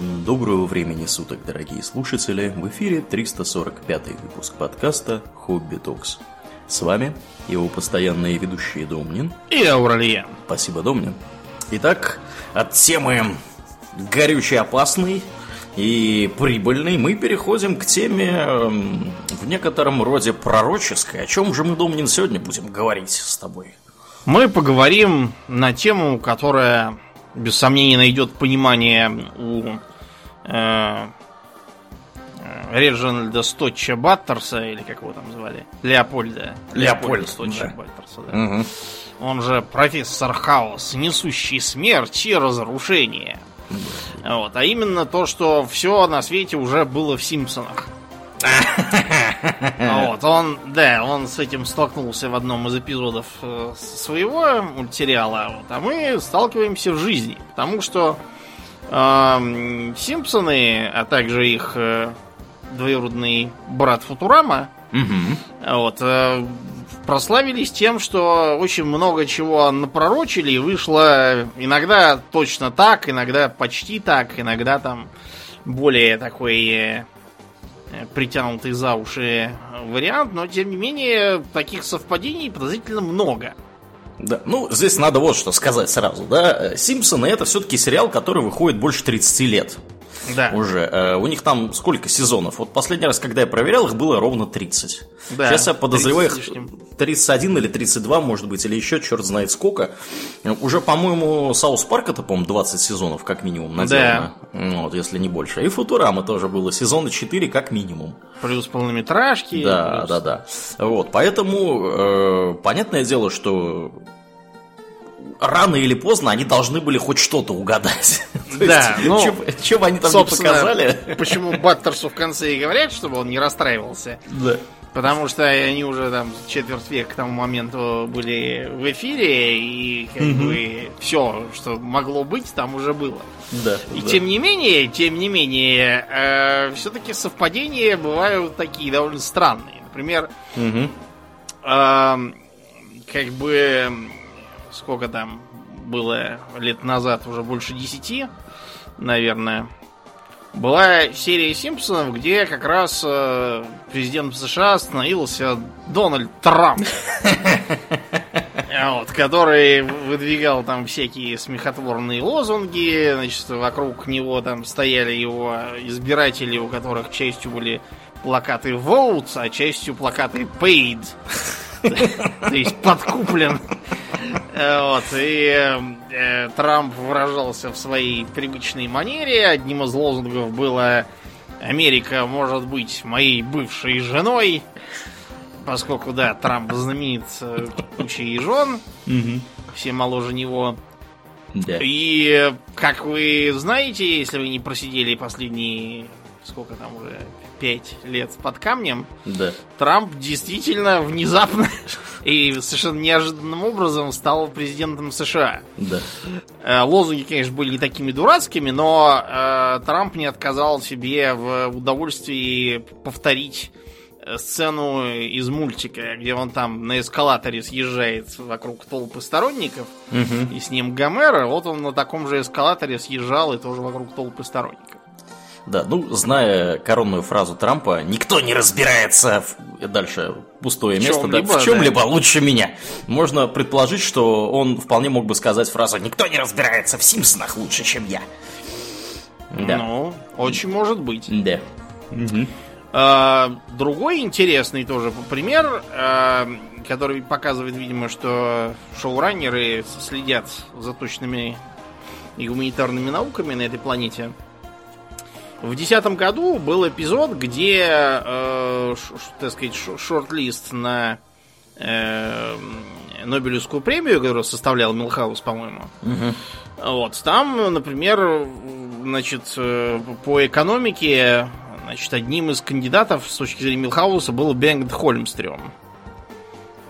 Доброго времени суток, дорогие слушатели! В эфире 345 выпуск подкаста «Хобби Токс». С вами его постоянные ведущие Домнин и Ауралия. Спасибо, Домнин. Итак, от темы горючей опасной и прибыльной мы переходим к теме эм, в некотором роде пророческой. О чем же мы, Домнин, сегодня будем говорить с тобой? Мы поговорим на тему, которая без сомнения найдет понимание у Реджинальда Стотча Баттерса, или как его там звали? Леопольда. Леопольд, Стотча да. Баттерса, да. Угу. Он же профессор Хаос, несущий смерть и разрушение. Вот, а именно то, что все на свете уже было в Симпсонах. Вот, он, да, он с этим столкнулся в одном из эпизодов э, своего мультсериала, вот, а мы сталкиваемся в жизни, потому что э, Симпсоны, а также их э, двоюродный брат Футурама, вот, э, прославились тем, что очень много чего напророчили и вышло иногда точно так, иногда почти так, иногда там более такой э, притянутый за уши вариант, но тем не менее таких совпадений подозрительно много. Да, ну, здесь надо вот что сказать сразу, да. Симпсоны это все-таки сериал, который выходит больше 30 лет. Да. Уже. Э, у них там сколько сезонов? Вот последний раз, когда я проверял, их было ровно 30. Да, Сейчас я подозреваю 30 с их лишним. 31 или 32, может быть, или еще черт знает сколько. Уже, по-моему, South Park это, по-моему, 20 сезонов, как минимум, наделано. Ну, Вот, если не больше. И Футурама тоже было сезона 4, как минимум. Плюс полнометражки. Да, плюс- да, да. Вот, поэтому э, понятное дело, что рано или поздно они должны были хоть что-то угадать. Да, ну, бы они там показали. почему Баттерсу в конце и говорят, чтобы он не расстраивался. Да. Потому что они уже там четверть века к тому моменту были в эфире, и как бы все, что могло быть, там уже было. Да, И да. тем не менее, тем не менее, все-таки совпадения бывают такие довольно странные. Например, Мгм. Эм, как бы сколько там было лет назад, уже больше десяти, наверное, была серия Симпсонов, где как раз э, президентом США становился Дональд Трамп. Вот, который выдвигал там всякие смехотворные лозунги, значит, вокруг него там стояли его избиратели, у которых частью были плакаты vote, а частью плакаты paid. То есть подкуплен. Э, Вот, и э, э, Трамп выражался в своей привычной манере. Одним из лозунгов было «Америка может быть моей бывшей женой». Поскольку, да, Трамп знаменит э, кучей жен, все моложе него. Да. И, э, как вы знаете, если вы не просидели последние, сколько там уже, пять лет под камнем, Да. Трамп действительно внезапно и совершенно неожиданным образом стал президентом США. Да. Э, Лозунги, конечно, были не такими дурацкими, но э, Трамп не отказал себе в удовольствии повторить э, сцену из мультика, где он там на эскалаторе съезжает вокруг толпы сторонников, Мгм. и с ним Гомера, вот он на таком же эскалаторе съезжал и тоже вокруг толпы сторонников. Да, ну, зная коронную фразу Трампа, никто не разбирается в... дальше пустое В место, да, в чем-либо да. лучше меня. Можно предположить, что он вполне мог бы сказать фразу «Никто не разбирается в Симпсонах лучше, чем я». Да. Ну, очень может быть. Да. А, Другой интересный тоже пример, а, который показывает, видимо, что шоураннеры следят за точными и гуманитарными науками на этой планете. В 2010 году был эпизод, где, э, ш- так сказать, шорт-лист на э, Нобелевскую премию, которую составлял Милхаус, по-моему. Вот, там, например, значит, э, по экономике, значит, одним из кандидатов с точки зрения Милхауса был Бенгт Хольмстрём.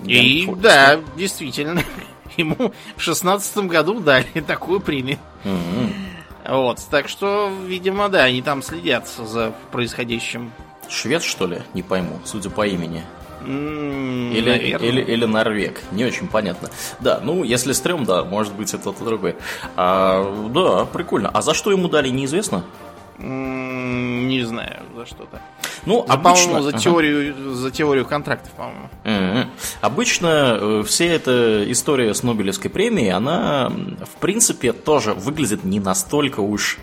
И Бенгт да, действительно, ему в шестнадцатом году дали такую премию. Вот, так что, видимо, да, они там следят за происходящим. Швед, что ли? Не пойму, судя по имени. Или, наверное. или, или Норвег. Не очень понятно. Да, ну, если стрём, да, может быть, это тот и другой. А, да, прикольно. А за что ему дали, неизвестно? Не знаю, за что-то. Ну, за, обычно... за, теорию, за теорию контрактов, по-моему. Mm-hmm. Обычно э, вся эта история с Нобелевской премией, она, в принципе, тоже выглядит не настолько уж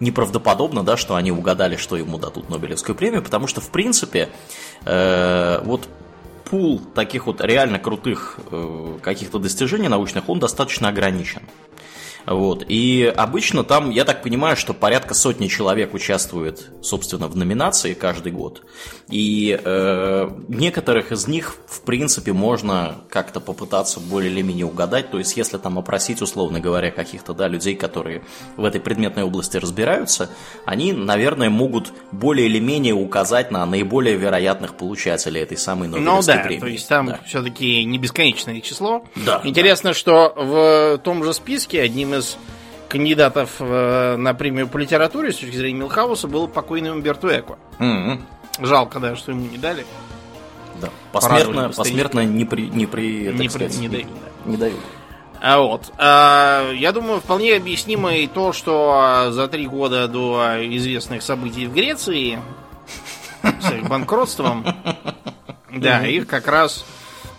неправдоподобно, да, что они угадали, что ему дадут Нобелевскую премию, потому что, в принципе, э, вот пул таких вот реально крутых э, каких-то достижений научных, он достаточно ограничен. Вот. И обычно там, я так понимаю, что порядка сотни человек участвует, собственно, в номинации каждый год. И э, некоторых из них, в принципе, можно как-то попытаться более или менее угадать. То есть, если там опросить, условно говоря, каких-то да, людей, которые в этой предметной области разбираются, они, наверное, могут более или менее указать на наиболее вероятных получателей этой самой Нобелевской ну, да, премии. То есть там да. все-таки не бесконечное число. Да. Интересно, да. что в том же списке одним из кандидатов э, на премию по литературе с точки зрения Милхауса был покойный Умберто Эко. Mm-hmm. Жалко, да, что ему не дали. Да. Посмертно, посмертно не при, не при, не, при, не дают. Да. Не дают. А вот, а, я думаю, вполне объяснимо и то, что за три года до известных событий в Греции с их банкротством, да, их как раз,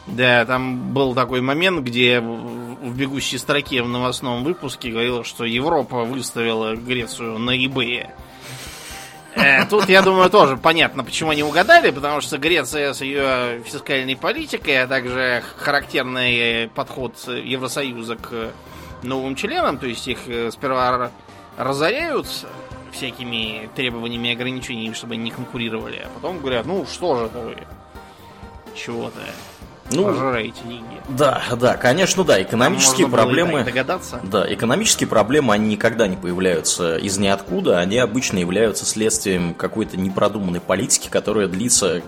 да, там был такой момент, где в бегущей строке в новостном выпуске говорилось, что Европа выставила Грецию на eBay. Э, тут, я думаю, тоже понятно, почему они угадали, потому что Греция с ее фискальной политикой, а также характерный подход Евросоюза к новым членам, то есть их э, сперва разоряют всякими требованиями и ограничениями, чтобы они не конкурировали, а потом говорят, ну что же это вы, чего-то ну, пожираете деньги. Да, да, конечно, да. Экономические проблемы. догадаться. Да, экономические проблемы, они никогда не появляются из ниоткуда. Они обычно являются следствием какой-то непродуманной политики, которая длится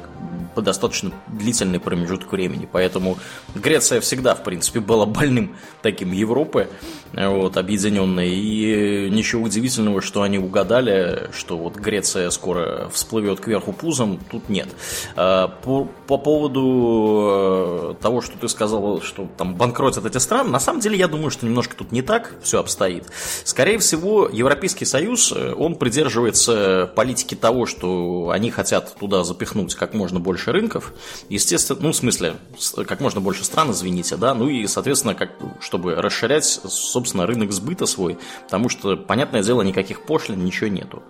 по достаточно длительный промежуток времени. Поэтому Греция всегда, в принципе, была больным таким Европы, вот, объединенной. И ничего удивительного, что они угадали, что вот Греция скоро всплывет кверху пузом, тут нет. А, по, по поводу э, того, что ты сказал, что там банкротят эти страны, на самом деле я думаю, что немножко тут не так все обстоит. Скорее всего, Европейский Союз, э, он придерживается политики того, что они хотят туда запихнуть как можно больше больше рынков, естественно, ну, в смысле, как можно больше стран, извините, да, ну и, соответственно, как, чтобы расширять, собственно, рынок сбыта свой, потому что, понятное дело, никаких пошлин, ничего нету.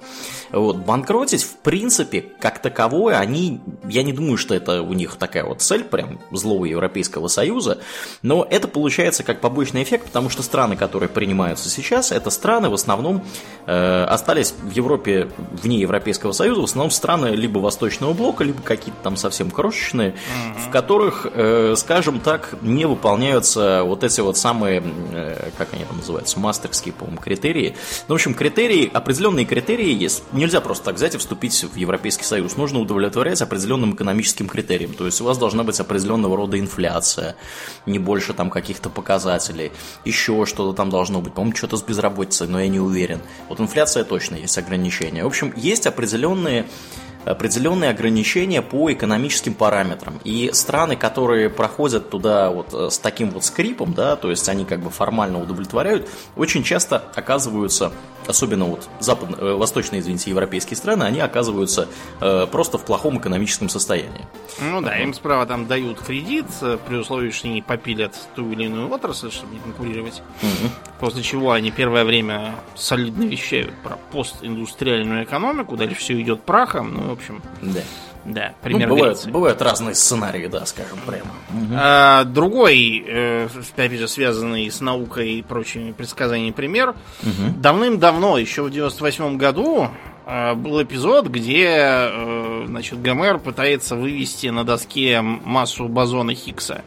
Вот, банкротить, в принципе, как таковое, они, я не думаю, что это у них такая вот цель, прям злого Европейского Союза, но это получается как побочный эффект, потому что страны, которые принимаются сейчас, это страны в основном э, остались в Европе вне Европейского Союза, в основном страны либо Восточного блока, либо какие-то там совсем крошечные, mm-hmm. в которых, э, скажем так, не выполняются вот эти вот самые, э, как они там называются, мастерские, по-моему, критерии. Ну, в общем, критерии, определенные критерии есть. Нельзя просто так взять и вступить в Европейский Союз. Нужно удовлетворять определенным экономическим критериям. То есть у вас должна быть определенного рода инфляция, не больше там каких-то показателей. Еще что-то там должно быть. По-моему, что-то с безработицей, но я не уверен. Вот инфляция точно есть ограничения. В общем, есть определенные определенные ограничения по экономическим параметрам. И страны, которые проходят туда вот э, с таким вот скрипом, да, то есть они как бы формально удовлетворяют, очень часто оказываются, особенно вот западно, э, восточные, извините, европейские страны, они оказываются э, просто в плохом экономическом состоянии. Ну да, им справа там дают кредит, э, при условии, что они попилят ту или иную отрасль, чтобы не конкурировать. Угу. После чего они первое время солидно вещают про постиндустриальную экономику, дальше все идет прахом, ну, в общем... Да. Да, ну, пример ну, бывают, бывают разные сценарии, да, скажем прямо. Угу. А, другой, э, опять же, связанный с наукой и прочими предсказаниями пример. Угу. Давным-давно, еще в 98 году, э, был эпизод, где э, значит, Гомер пытается вывести на доске массу бозона Хиггса.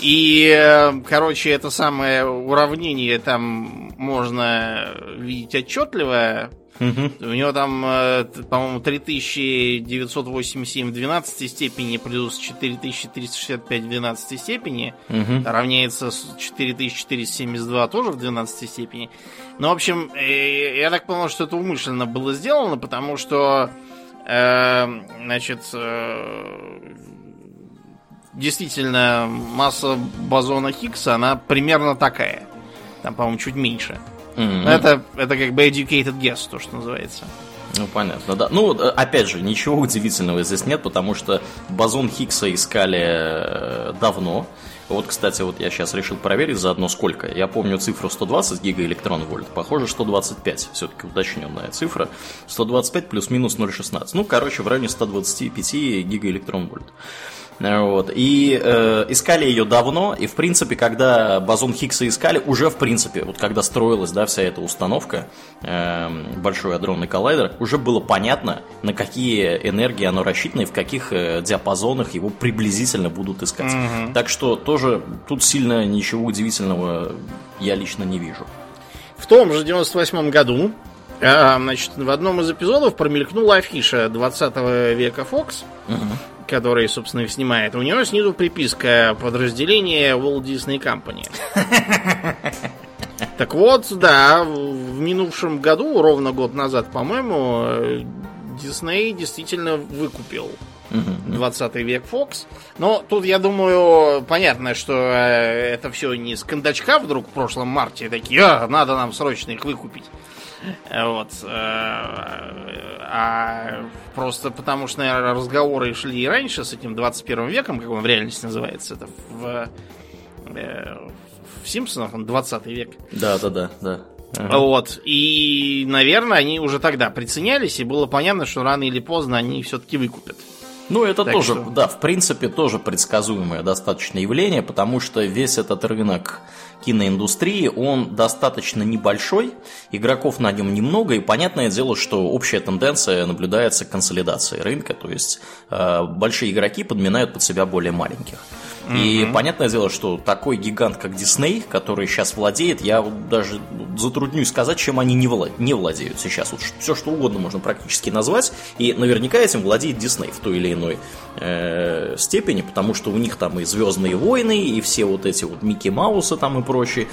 И, э, короче, это самое уравнение там можно видеть отчетливо. Угу. У него там, э, по-моему, 3987 в 12 степени плюс 4365 в 12 степени угу. равняется 4472 тоже в 12 степени. Ну, в общем, э, я так понял, что это умышленно было сделано, потому что, значит, действительно, масса бозона Хиггса, она примерно такая. Там, по-моему, чуть меньше. Mm-hmm. Это, это как бы educated guess, то, что называется. Ну, понятно, да. Ну, опять же, ничего удивительного здесь нет, потому что бозон Хиггса искали э, давно. Вот, кстати, вот я сейчас решил проверить заодно сколько. Я помню цифру 120 гигаэлектрон вольт. Похоже, 125. Все-таки уточненная цифра. 125 плюс-минус 0,16. Ну, короче, в районе 125 гигаэлектрон вольт. Вот. И э, искали ее давно, и в принципе, когда бозон Хиггса искали, уже в принципе, вот когда строилась да, вся эта установка, э, большой адронный коллайдер, уже было понятно, на какие энергии оно рассчитано и в каких э, диапазонах его приблизительно будут искать. Угу. Так что тоже тут сильно ничего удивительного я лично не вижу. В том же 98 году значит, в одном из эпизодов промелькнула афиша 20 века Fox, угу который, собственно, их снимает, у него снизу приписка подразделение Walt Disney Company. Так вот, да, в минувшем году, ровно год назад, по-моему, Дисней действительно выкупил 20 век Fox. Но тут, я думаю, понятно, что э, это все не с кондачка вдруг в прошлом марте такие, а, надо нам срочно их выкупить. Вот. Э, а просто потому что, наверное, разговоры шли и раньше с этим 21 веком, как он в реальности называется, это в, э, в Симпсонах, он 20 век. Да, да, да, да. Ага. Вот. И, наверное, они уже тогда приценялись, и было понятно, что рано или поздно они все-таки выкупят. Ну, это так тоже, что... да, в принципе, тоже предсказуемое достаточно явление, потому что весь этот рынок киноиндустрии, он достаточно небольшой, игроков на нем немного, и понятное дело, что общая тенденция наблюдается консолидации рынка, то есть э, большие игроки подминают под себя более маленьких. И понятное дело, что такой гигант, как Дисней, который сейчас владеет, я вот даже затруднюсь сказать, чем они не, влад... не владеют сейчас. Вот все, что угодно можно практически назвать, и наверняка этим владеет Дисней в той или иной э, степени, потому что у них там и Звездные войны, и все вот эти вот Микки Маусы там и прочие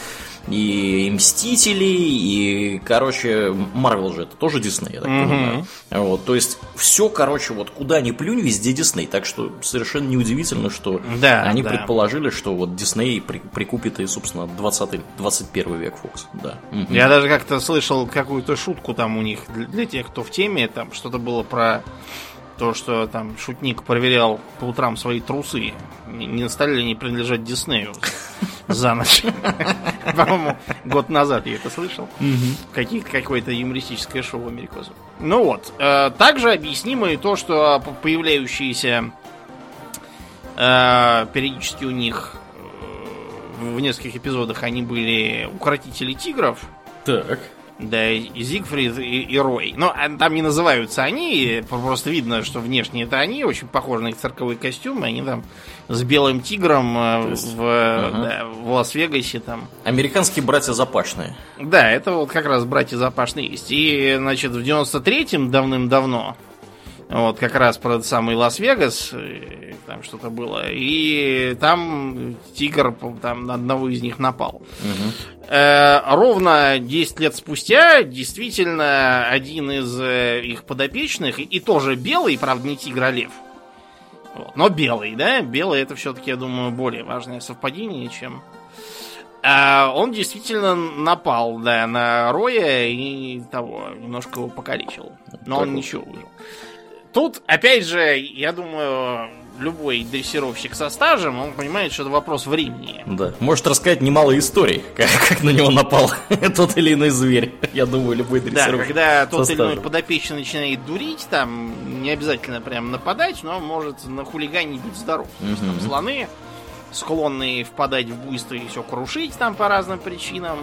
и Мстители, и, короче, Марвел же это тоже Дисней, я так mm-hmm. понимаю. Вот, то есть, все, короче, вот куда ни плюнь, везде Дисней. Так что совершенно неудивительно, что да, они да. предположили, что вот Дисней при, прикупит и, собственно, 20 21 век Фокс. Да. Mm-hmm. Я даже как-то слышал какую-то шутку там у них для, для тех, кто в теме, там что-то было про то, что там шутник проверял по утрам свои трусы, не стали ли они принадлежать Диснею за ночь. По-моему, год назад я это слышал. Какое-то юмористическое шоу америкосов. Ну вот. Э, также объяснимо и то, что появляющиеся э, периодически у них э, в нескольких эпизодах они были укротители тигров. Так. Да, и Зигфрид, и, и Рой. Но а, там не называются они, просто видно, что внешне это они, очень похожи на их цирковые костюмы, они там с белым тигром э, есть, в, ага. да, в Лас-Вегасе там. Американские братья Запашные. Да, это вот как раз братья Запашные есть. И, значит, в 93-м давным-давно вот как раз про этот самый Лас-Вегас, э, там что-то было. И там тигр там на одного из них напал. Угу. Э, ровно 10 лет спустя действительно один из э, их подопечных, и тоже белый, правда, не тигр, а лев. Вот, но белый, да? Белый это все-таки, я думаю, более важное совпадение, чем а он действительно напал, да, на Роя и того, немножко его покалечил. Но так он ничего выжил. Тут, опять же, я думаю, любой дрессировщик со стажем, он понимает, что это вопрос времени. Да. Может рассказать немало историй, как, как на него напал тот или иной зверь. Я думаю, любой дрессировщик. Да, когда тот или иной подопечный начинает дурить, там не обязательно прям нападать, но может на хулигане быть здоров. Угу. Там слоны склонны впадать в буйство и все крушить там по разным причинам.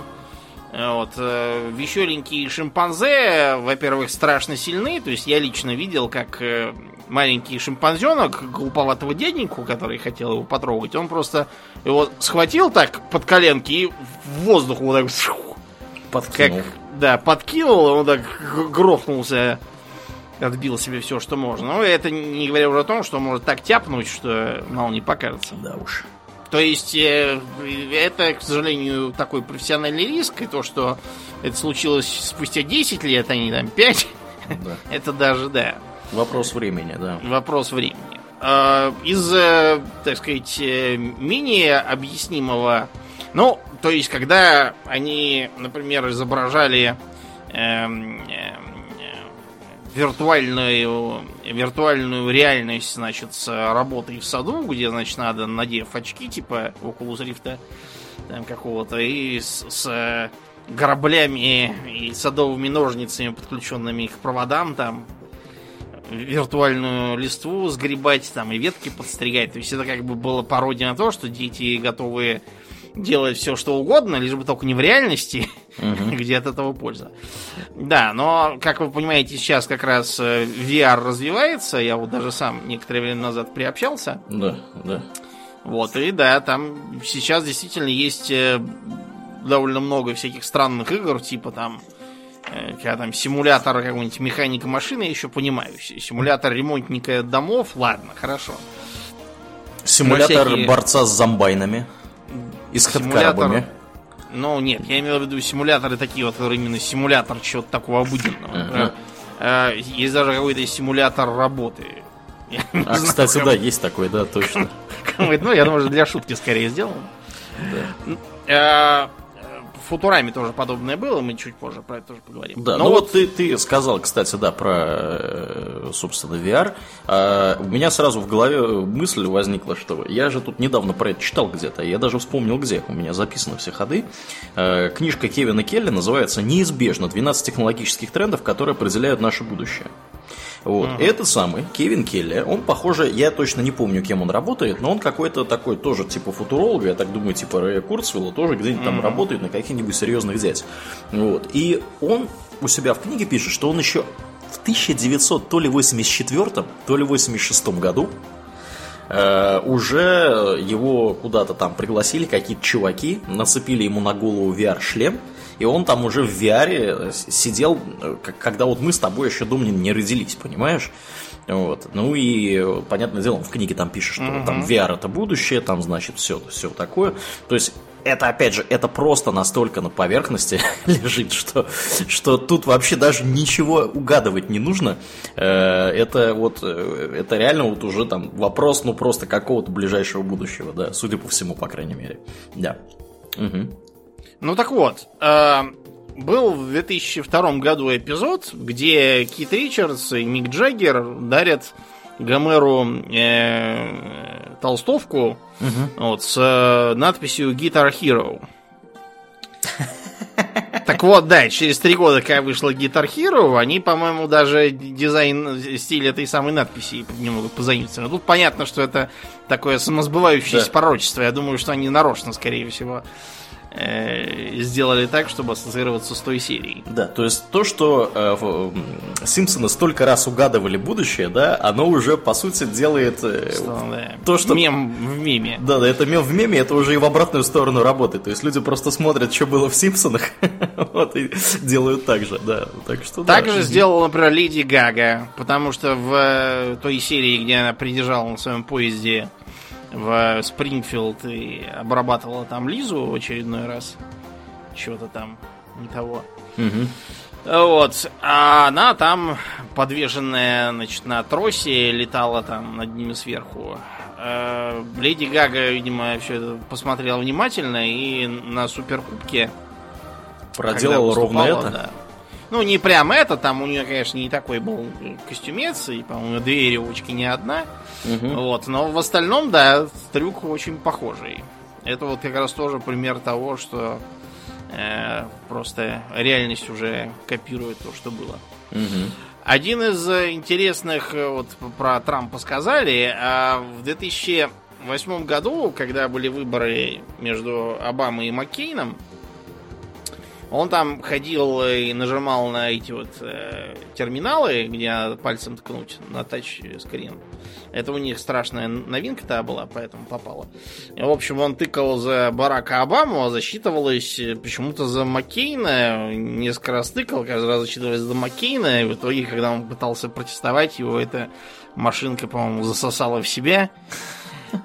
Вот. Э, веселенькие шимпанзе, во-первых, страшно сильны. То есть я лично видел, как э, маленький шимпанзенок глуповатого деденьку, который хотел его потрогать, он просто его схватил так под коленки и в воздух вот так подкинул. Как, да, подкинул, он так грохнулся, отбил себе все, что можно. Но это не говоря уже о том, что может так тяпнуть, что мало не покажется. Да уж. То есть э, это, к сожалению, такой профессиональный риск, и то, что это случилось спустя 10 лет, а не там 5, да. это даже, да. Вопрос времени, да. Вопрос времени. А, из, э, так сказать, э, менее объяснимого, ну, то есть, когда они, например, изображали эм, виртуальную, виртуальную реальность, значит, с работой в саду, где, значит, надо, надев очки, типа Oculus Rift, там какого-то, и с, с граблями и садовыми ножницами, подключенными к проводам, там, виртуальную листву сгребать, там, и ветки подстригать. То есть это как бы было пародия на то, что дети готовы делать все, что угодно, лишь бы только не в реальности, угу. где от этого польза. Да, но, как вы понимаете, сейчас как раз э, VR развивается. Я вот даже сам некоторое время назад приобщался. Да, да. Вот, и да, там сейчас действительно есть э, довольно много всяких странных игр, типа там э, когда там симулятор какого-нибудь механика машины, я еще понимаю. Симулятор ремонтника домов, ладно, хорошо. Симулятор всякие... борца с зомбайнами. И с симулятор... Ну, нет, я имею в виду симуляторы такие вот, которые именно симулятор чего-то такого обыденного. Uh-huh. Есть даже какой-то симулятор работы. а, кстати, да, есть такой, да, точно. Ну, я думаю, для шутки скорее сделал. Да. Футурами тоже подобное было, мы чуть позже про это тоже поговорим. Да, Но ну, ну вот ты, ты сказал, кстати, да, про, э, собственно, VR. А, у меня сразу в голове мысль возникла, что я же тут недавно про это читал где-то, я даже вспомнил где, у меня записаны все ходы. А, книжка Кевина Келли называется «Неизбежно. 12 технологических трендов, которые определяют наше будущее». Вот. Uh-huh. Этот самый Кевин Келли, он, похоже, я точно не помню, кем он работает, но он какой-то такой тоже типа футуролога, я так думаю, типа Рэя Курцвилла, тоже где-нибудь uh-huh. там работает на каких-нибудь серьезных дядь. Вот. И он у себя в книге пишет, что он еще в 1900 то ли 84 то ли 86 году э, уже его куда-то там пригласили какие-то чуваки, нацепили ему на голову VR-шлем, и он там уже в VR сидел, когда вот мы с тобой еще, думаю, не родились, понимаешь? Вот. Ну и, понятное дело, он в книге там пишет, что uh-huh. там VR это будущее, там, значит, все, все такое. То есть это, опять же, это просто настолько на поверхности лежит, что, что тут вообще даже ничего угадывать не нужно. Э, это вот, э, это реально вот уже там вопрос, ну, просто какого-то ближайшего будущего, да, судя по всему, по крайней мере. Да. Угу. Ну так вот, э, был в 2002 году эпизод, где Кит Ричардс и Мик Джаггер дарят Гомеру э, толстовку угу. вот, с э, надписью Guitar Hero. Так вот, да, через три года, когда вышла Guitar Hero, они, по-моему, даже дизайн, стиль этой самой надписи немного позаимствовали. Тут понятно, что это такое самосбывающееся да. пророчество. Я думаю, что они нарочно, скорее всего, Э, сделали так, чтобы ассоциироваться с той серией. Да, то есть то, что э, Симпсоны столько раз угадывали будущее, да, оно уже, по сути, делает э, что, да. то, что... Мем в меме. Да, да, это мем в меме, это уже и в обратную сторону работает. То есть люди просто смотрят, что было в Симпсонах, вот, и делают так же, да. Так что, так да. же сделала, например, Леди Гага, потому что в э, той серии, где она придержала на своем поезде в Спрингфилд и обрабатывала там Лизу в очередной раз. Чего-то там не того. Угу. Вот. А она там, подвешенная, значит, на тросе, летала там над ними сверху. Э, Леди Гага, видимо, все это посмотрела внимательно и на суперкубке проделала ровно это. Да, ну, не прямо это, там у нее, конечно, не такой был костюмец, и, по-моему, две веревочки не одна. Угу. Вот, но в остальном, да, трюк очень похожий. Это вот как раз тоже пример того, что э, просто реальность уже копирует то, что было. Угу. Один из интересных, э, вот про Трампа сказали, а в 2008 году, когда были выборы между Обамой и Маккейном, он там ходил и нажимал на эти вот э, терминалы, где надо пальцем ткнуть на тач-скрин. Это у них страшная новинка-то была, поэтому попала. В общем, он тыкал за Барака Обаму, а засчитывалось почему-то за Маккейна. Несколько раз тыкал, каждый раз засчитывалось за Маккейна. И в итоге, когда он пытался протестовать, его эта машинка, по-моему, засосала в себя.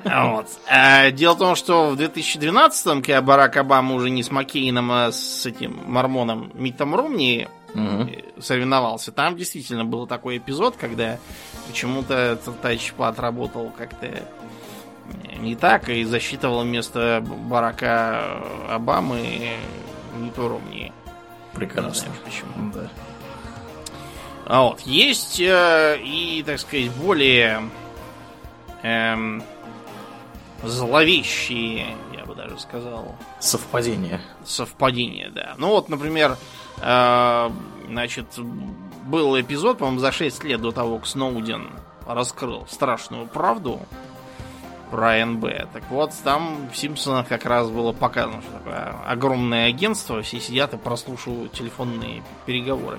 Вот. А, дело в том, что в 2012-м, когда Барак Обама уже не с Маккейном, а с этим мормоном Митом Ромни угу. соревновался, там действительно был такой эпизод, когда почему-то тачпад работал как-то не так и засчитывал вместо Барака Обамы не то Ромни. Прекрасно. Не знаю почему. Да. А вот есть э, и, так сказать, более эм, зловещие, я бы даже сказал, Совпадение. совпадения, да. Ну вот, например, э, значит, был эпизод, по-моему, за 6 лет до того, как Сноуден раскрыл страшную правду про НБ. Так вот, там в Симпсонах как раз было показано, что такое огромное агентство, все сидят и прослушивают телефонные переговоры.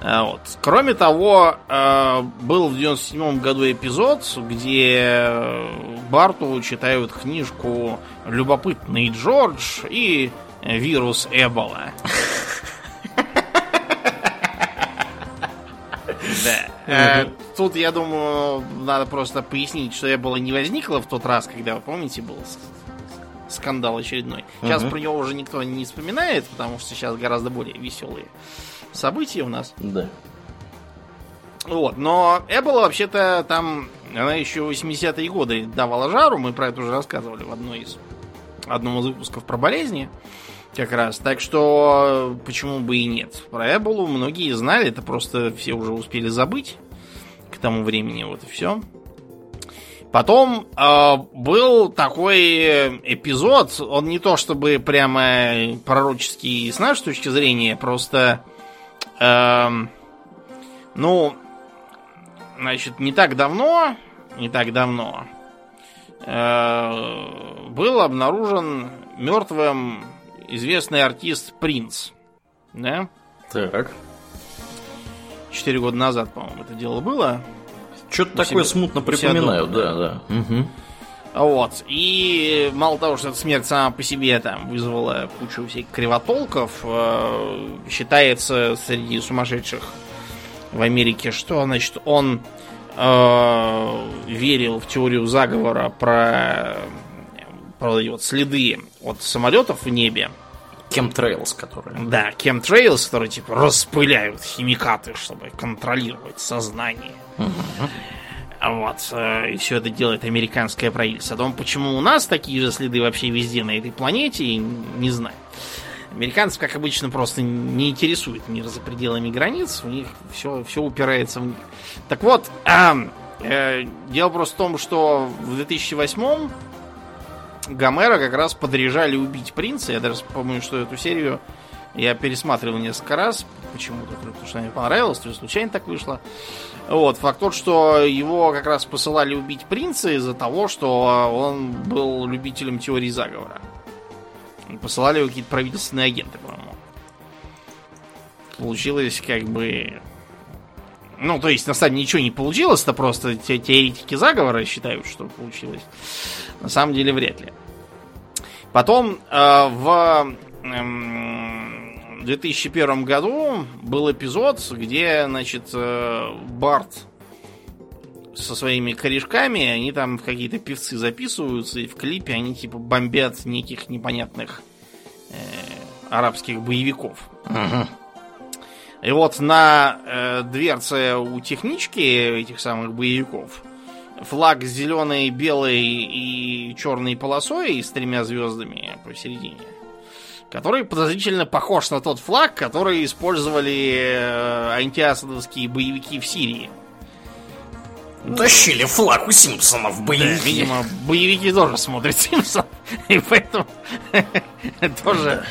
А, Вот. Кроме того, э, был в 97 году эпизод, где э, Барту читают книжку «Любопытный Джордж» и «Вирус Эбола». Да. Э, Тут, я думаю, надо просто пояснить, что Эбола не возникла в тот раз, когда, вы помните, был скандал очередной. Сейчас про него уже никто не вспоминает, потому что сейчас гораздо более веселые события у нас. Да. Вот, но Эбола вообще-то там, она еще в 80-е годы давала жару, мы про это уже рассказывали в одной из, одном из выпусков про болезни, как раз. Так что, почему бы и нет. Про Эболу многие знали, это просто все уже успели забыть к тому времени, вот и все. Потом э, был такой эпизод, он не то чтобы прямо пророческий с нашей точки зрения, просто, эм, ну, значит, не так давно, не так давно, э, был обнаружен мертвым известный артист Принц. Да? Так. Четыре года назад, по-моему, это дело было. Что-то такое смутно припоминаю, да, да. Мгм. Вот. И мало того, что эта смерть сама по себе там вызвала кучу всяких кривотолков, э, считается среди сумасшедших в Америке, что, значит, он э, верил в теорию заговора про, про вот следы от самолетов в небе. Chemtrails, которые. Да, chemtrails, которые типа распыляют химикаты, чтобы контролировать сознание. А Вот. э, И все это делает американское правительство. О том, почему у нас такие же следы вообще везде на этой планете, не знаю. Американцев, как обычно, просто не интересует мир за пределами границ. У них все, все упирается в них. Так вот, а, э, дело просто в том, что в 2008 Гомера как раз подряжали убить принца. Я даже помню, что эту серию я пересматривал несколько раз. Почему-то, потому что мне понравилось, то ли случайно так вышло. Вот, факт тот, что его как раз посылали убить принца из-за того, что он был любителем теории заговора. Посылали его какие-то правительственные агенты, по-моему. Получилось как бы... Ну, то есть, на самом деле, ничего не получилось, это просто те- теоретики заговора считают, что получилось. На самом деле, вряд ли. Потом э, в эм, 2001 году был эпизод, где, значит, э, Барт со своими корешками, они там в какие-то певцы записываются, и в клипе они типа бомбят неких непонятных э, арабских боевиков. Мгм. И вот на э, дверце у технички этих самых боевиков флаг с зеленой, белой и черной полосой и с тремя звездами посередине. Который подозрительно похож на тот флаг, который использовали э, антиасадовские боевики в Сирии. Тащили флаг у Симпсонов в Да, боевики. видимо, боевики тоже смотрят Симпсон, и поэтому тоже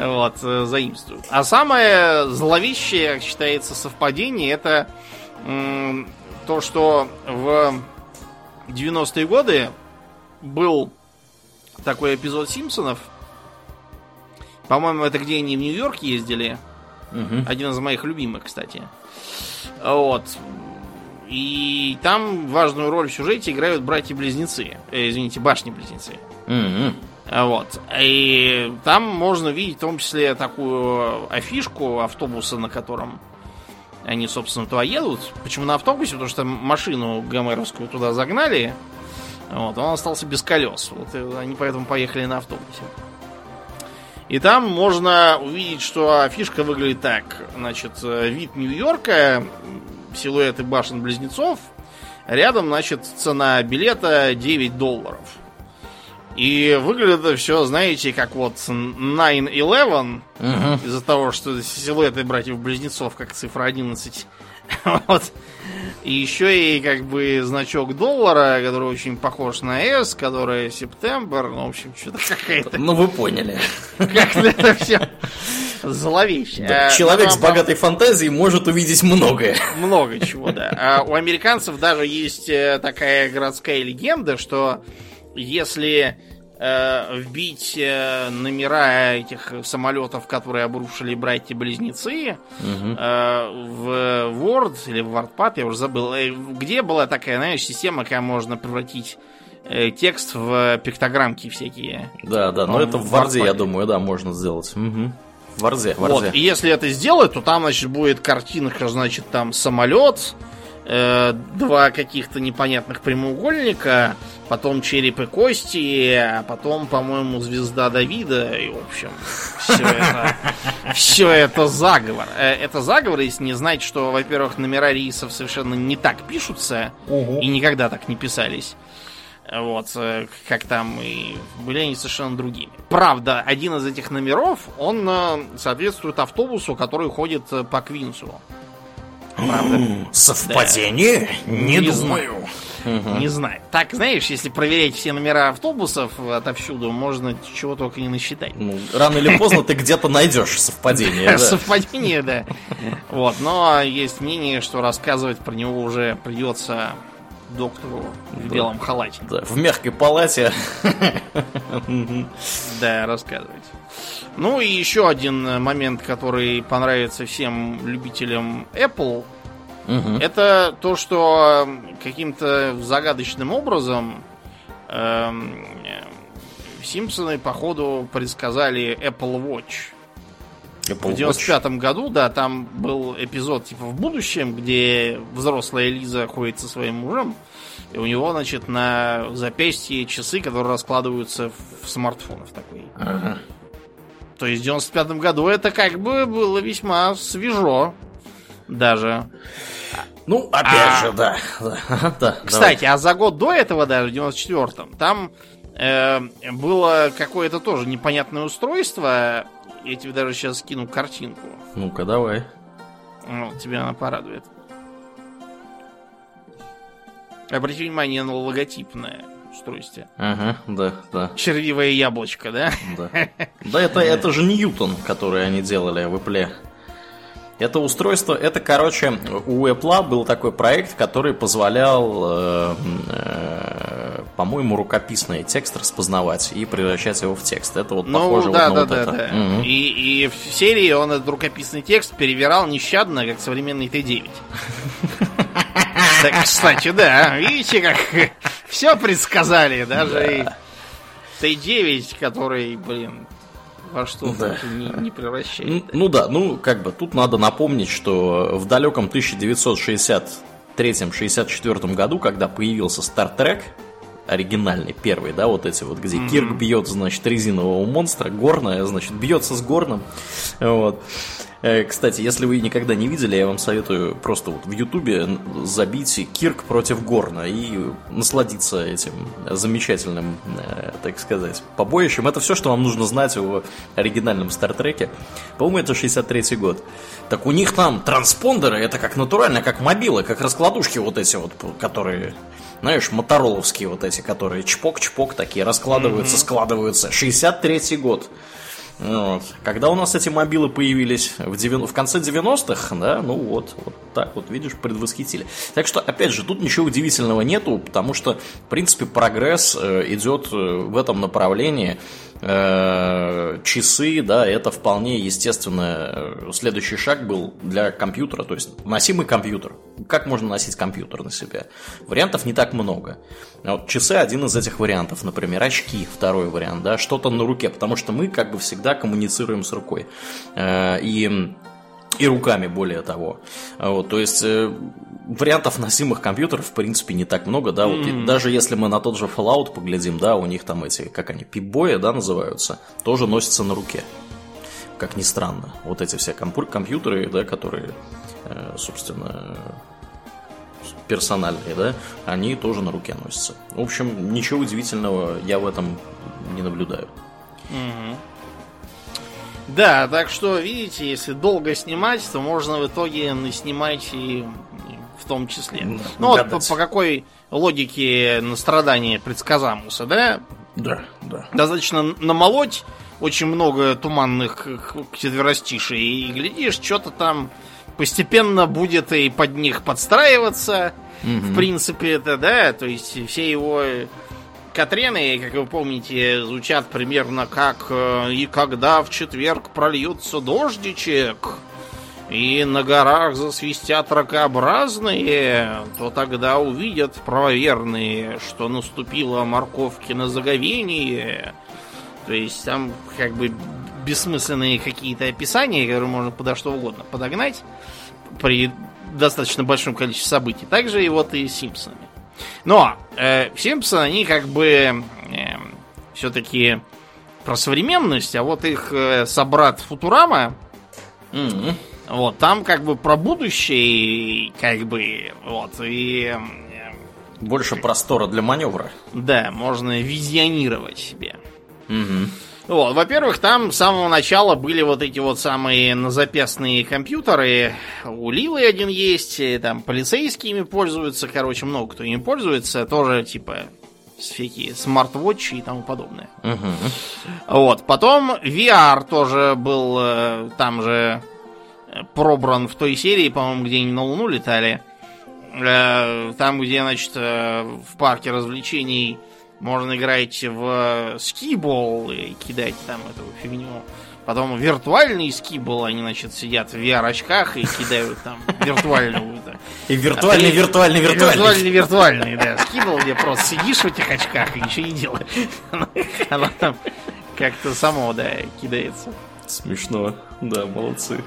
вот, э, заимствуют. А самое зловещее, как считается, совпадение, это то, что в 90-е годы был такой эпизод Симпсонов. По-моему, это где они в Нью-Йорк ездили. Мгм. Один из моих любимых, кстати. Вот. И там важную роль в сюжете играют братья-близнецы. Э, извините, башни-близнецы. А Вот. И там можно видеть в том числе такую афишку автобуса, на котором они, собственно, туда едут. Почему на автобусе? Потому что машину гомеровскую туда загнали. Вот, он остался без колес. Вот они поэтому поехали на автобусе. И там можно увидеть, что афишка выглядит так. Значит, э, вид Нью-Йорка, силуэты башен-близнецов, Рядом, значит, цена билета 9 долларов. И выглядит это все, знаете, как вот 9-11, Угу. из-за того, что силуэты братьев-близнецов, как цифра 11. Вот. И еще и как бы значок доллара, который очень похож на S, который Септембр. Ну, в общем, что-то какая-то... Ну, вы поняли. Как-то это все зловеще. Да, А, Человек с богатой фантазией может увидеть многое. Много чего, да. А у американцев даже есть э, такая городская легенда, что если э, вбить э, номера этих самолетов, которые обрушили братья-близнецы, Мгм. э, в Word или в WordPad, я уже забыл, где была такая, знаешь, система, когда можно превратить текст в пиктограммки всякие. Да, да, но Он это в Варде, я думаю, да, можно сделать. Мгм. В Варде, Вот, и если это сделать, то там, значит, будет картинка, значит, там самолет, э, два каких-то непонятных прямоугольника, потом череп и кости, а потом, по-моему, звезда Давида, и, в общем, все это, все это заговор. Э, Это заговор, если не знать, что, во-первых, номера рейсов совершенно не так пишутся, и никогда так не писались. Вот, э, как там и были они совершенно другими. Правда, один из этих номеров, он э, соответствует автобусу, который ходит по Квинсу. Правда, Совпадение? Не Не думаю. не знаю. Так, знаешь, если проверять все номера автобусов отовсюду, можно чего только не насчитать. Ну, рано или поздно ты где-то найдешь совпадение. да. Совпадение, да. Вот, но есть мнение, что рассказывать про него уже придется доктору в Да. белом халате. Да, в мягкой палате. Да, рассказывать. Ну и еще один э, момент, который понравится всем любителям Apple, Мгм. это то, что э, каким-то загадочным образом эм, э, Симпсоны, походу, предсказали Apple Watch. Apple В 95 году, да, там был эпизод типа в будущем, где взрослая Лиза ходит со своим мужем, и у него, значит, на запястье часы, которые раскладываются в смартфонах такой. Ага. То есть в 95 году это как бы было весьма свежо. Даже. Ну, опять А. же, да. да. Да, Кстати, а за год до этого, даже в 94-м, там э, было какое-то тоже непонятное устройство. Я тебе даже сейчас скину картинку. Ну-ка, давай. Вот, тебя она порадует. Обрати внимание на логотипное устройство. Ага, да, да, Червивое яблочко, да? да. Да, это, это же Ньютон, который они делали в Apple. Это устройство, это, короче, у Apple был такой проект, который позволял, э, э, по-моему, рукописный текст распознавать и превращать его в текст. Это вот Ну, похоже да, вот да, на вот да, это. да. Мгм. И, и в серии он этот рукописный текст перевирал нещадно, как современный Т9. Так, кстати, да, видите, как все предсказали, даже и Т9, который, блин, во что Да. не, не Ну, превращает. ну да, ну как бы тут надо напомнить, что в далеком 1963-64 году, когда появился Star Trek, оригинальный, первый, да, вот эти вот, где Кирк бьет, значит, резинового монстра, горная, значит, бьется с горным, вот. Э, Кстати, если вы никогда не видели, я вам советую просто вот в Ютубе забить Кирк против Горна и насладиться этим замечательным, э, так сказать, побоищем. Это все, что вам нужно знать о оригинальном Стартреке. По-моему, это 63 год. Так у них там транспондеры, это как натурально, как мобилы, как раскладушки вот эти вот, которые... Знаешь, мотороловские вот эти, которые чпок-чпок такие раскладываются, складываются. 63 год. Вот. Когда у нас эти мобилы появились в, девян- в конце 90-х, да, ну вот, вот так вот, видишь, предвосхитили. Так что, опять же, тут ничего удивительного нету, потому что, в принципе, прогресс э, идет э, в этом направлении. Э, часы, да, это вполне естественно. э, Следующий шаг был для компьютера, то есть носимый компьютер. Как можно носить компьютер на себя? Вариантов не так много. А Вот часы один из этих вариантов, например, очки второй вариант, да, что-то на руке, потому что мы как бы всегда коммуницируем с рукой. Э, И и руками, более того. Вот, то есть э, вариантов носимых компьютеров, в принципе, не так много, да. Вот, и даже если мы на тот же Fallout поглядим, да, у них там эти, как они, пипбои, да, называются, тоже носятся на руке. Как ни странно. Вот эти все компу- компьютеры, да, которые, э, собственно, персональные, да, они тоже на руке носятся. В общем, ничего удивительного я в этом не наблюдаю. Угу. Да, так что, видите, если долго снимать, то можно в итоге снимать и в том числе. Ну, вот по, по какой логике настрадания предсказамуса, да? Да, да. Достаточно намолоть очень много туманных четверостишей, и глядишь, что-то там постепенно будет и под них подстраиваться. Угу. В принципе, это, да, то есть все его Катрены, как вы помните, звучат примерно как э, «И когда в четверг прольется дождичек, и на горах засвистят ракообразные, то тогда увидят правоверные, что наступило морковки на заговение». То есть там как бы бессмысленные какие-то описания, которые можно подо что угодно подогнать при достаточно большом количестве событий. Также и вот и с Симпсонами. Но э, Симпсоны, они как бы э, все-таки про современность, а вот их э, собрат Футурама, mm-hmm. вот, там как бы про будущее, как бы, вот, и... Э, Больше простора для маневра. Да, можно визионировать себе. Угу. Вот, во-первых, там с самого начала были вот эти вот самые назапястные компьютеры. У Лилы один есть, там полицейскими пользуются, короче, много кто ими пользуется. Тоже, типа, всякие смарт-вотчи и тому подобное. Угу. Вот, потом VR тоже был э, там же э, пробран в той серии, по-моему, где они на Луну летали. Э, там, где, значит, в парке развлечений можно играть в скибол и кидать там эту фигню. Потом виртуальный скибол, они, значит, сидят в VR-очках и кидают там виртуальную. И виртуальный, виртуальный, виртуальный. Виртуальный, виртуальный, да. Скибол, где просто сидишь в этих очках и ничего не делаешь. Оно там как-то само, да, кидается. Смешно. Да, молодцы.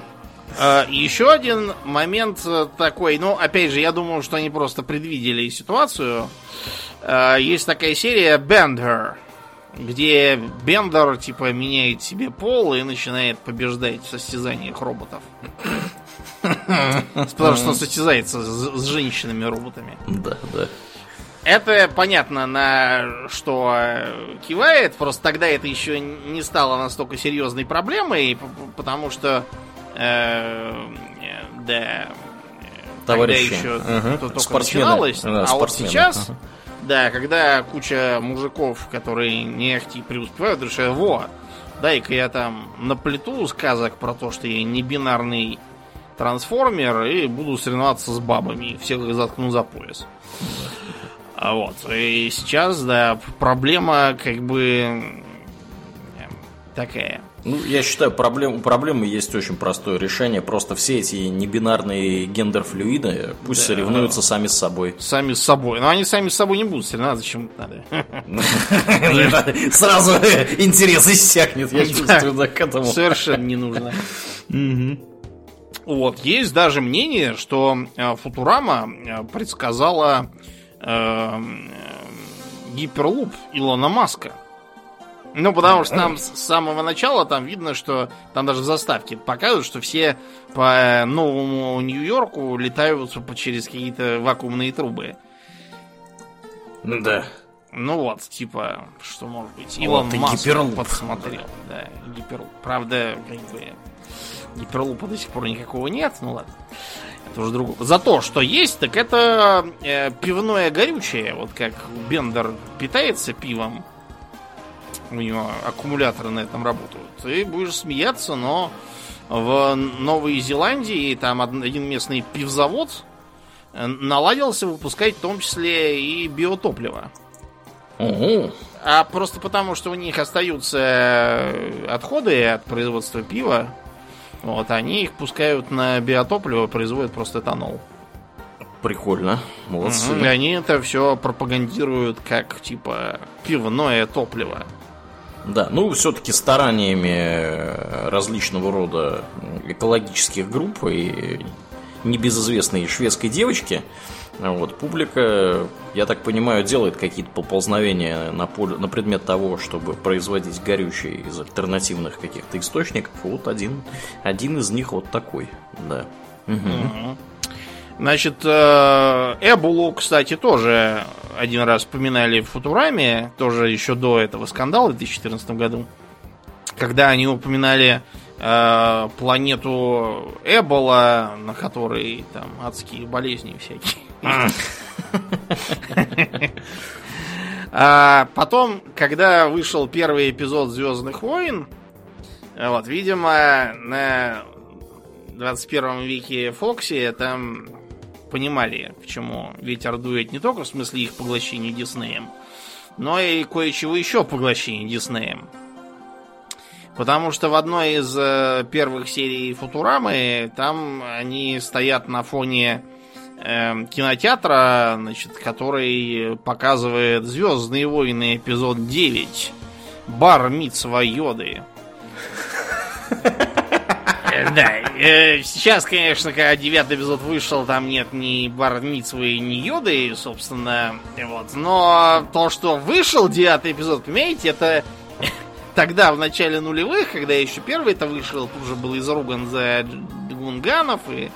А, еще один момент такой, ну, опять же, я думаю, что они просто предвидели ситуацию. Э, есть такая серия Bender, где Бендер типа меняет себе пол и начинает побеждать в состязаниях роботов. Потому что он состязается с женщинами-роботами. Да, да. Это понятно, на что кивает, просто тогда это еще не стало настолько серьезной проблемой, потому что э, да, Товарищи. тогда еще угу. только спортсмены. начиналось, да, а вот сейчас угу да, когда куча мужиков, которые не ахти преуспевают, решают, во, дай-ка я там наплету сказок про то, что я не бинарный трансформер и буду соревноваться с бабами. Всех их заткну за пояс. А вот. И сейчас, да, проблема как бы такая. Ну, я считаю, проблем, у проблемы есть очень простое решение. Просто все эти небинарные гендер-флюиды пусть да, соревнуются да. сами с собой. Сами с собой. Но они сами с собой не будут соревноваться, зачем надо? Сразу интерес иссякнет, я чувствую, к этому. Совершенно не нужно. Вот, есть даже мнение, что э, Футурама э, предсказала э, гиперлуп Илона Маска. Ну, потому что там с самого начала там видно, что там даже в заставке показывают, что все по новому Нью-Йорку летают через какие-то вакуумные трубы. Ну да. Ну вот, типа, что может быть. Илон вот, Маск гиперлуп. подсмотрел. Да, гиперлуп. Правда, как бы гиперлупа до сих пор никакого нет, ну ладно. Это уже другое. За то, что есть, так это э, пивное горючее. Вот как Бендер питается пивом, у него аккумуляторы на этом работают. Ты будешь смеяться, но в Новой Зеландии там один местный пивзавод э, наладился выпускать в том числе и биотопливо. Угу. А просто потому, что у них остаются э, отходы от производства пива, вот, они их пускают на биотопливо, производят просто этанол. Прикольно, молодцы. Угу. И они это все пропагандируют как, типа, пивное топливо. Да, ну все-таки стараниями различного рода экологических групп и небезызвестной шведской девочки, вот, публика, я так понимаю, делает какие-то поползновения на, поле, на предмет того, чтобы производить горючее из альтернативных каких-то источников. Вот один, один из них вот такой, да. Угу. Значит, э, Эбулу, кстати, тоже один раз вспоминали в Футураме, тоже еще до этого скандала в 2014 году, когда они упоминали э, планету Эбола, на которой там адские болезни всякие. А потом, когда вышел первый эпизод Звездных войн, вот, видимо, на 21 веке Фокси там понимали, почему ветер дует не только в смысле их поглощения Диснеем, но и кое-чего еще поглощения Диснеем. Потому что в одной из э, первых серий Футурамы там они стоят на фоне э, кинотеатра, значит, который показывает Звездные войны эпизод 9. Бар Митсва Йоды. Да, э, сейчас, конечно, когда девятый эпизод вышел, там нет ни Бармитсвы, ни Йоды, собственно, вот. Но то, что вышел девятый эпизод, понимаете, это тогда, в начале нулевых, когда еще первый это вышел, тут же был изруган за Гунганов и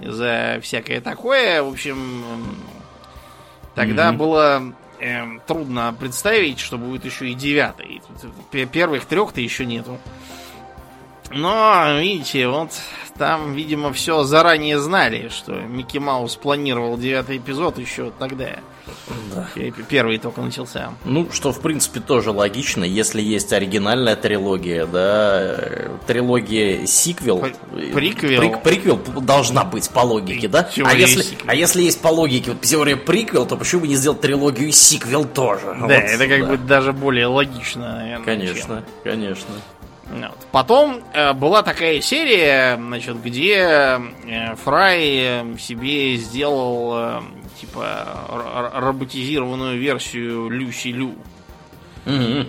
за всякое такое. В общем, тогда mm-hmm. было э, трудно представить, что будет еще и девятый. Первых трех-то еще нету. Но, видите, вот там, видимо, все заранее знали, что Микки Маус планировал девятый эпизод еще тогда. Да. Первый только начался. Ну, что, в принципе, тоже логично, если есть оригинальная трилогия, да, трилогия сиквел. Приквел. Прик, приквел должна быть по логике, да? А если, а если есть по логике вот, теория приквел, то почему бы не сделать трилогию сиквел тоже? Да, вот, это как да. бы даже более логично, наверное. Конечно, чем. конечно. Вот. Потом э, была такая серия, значит, где э, Фрай себе сделал э, типа роботизированную версию Люси Лю. Угу.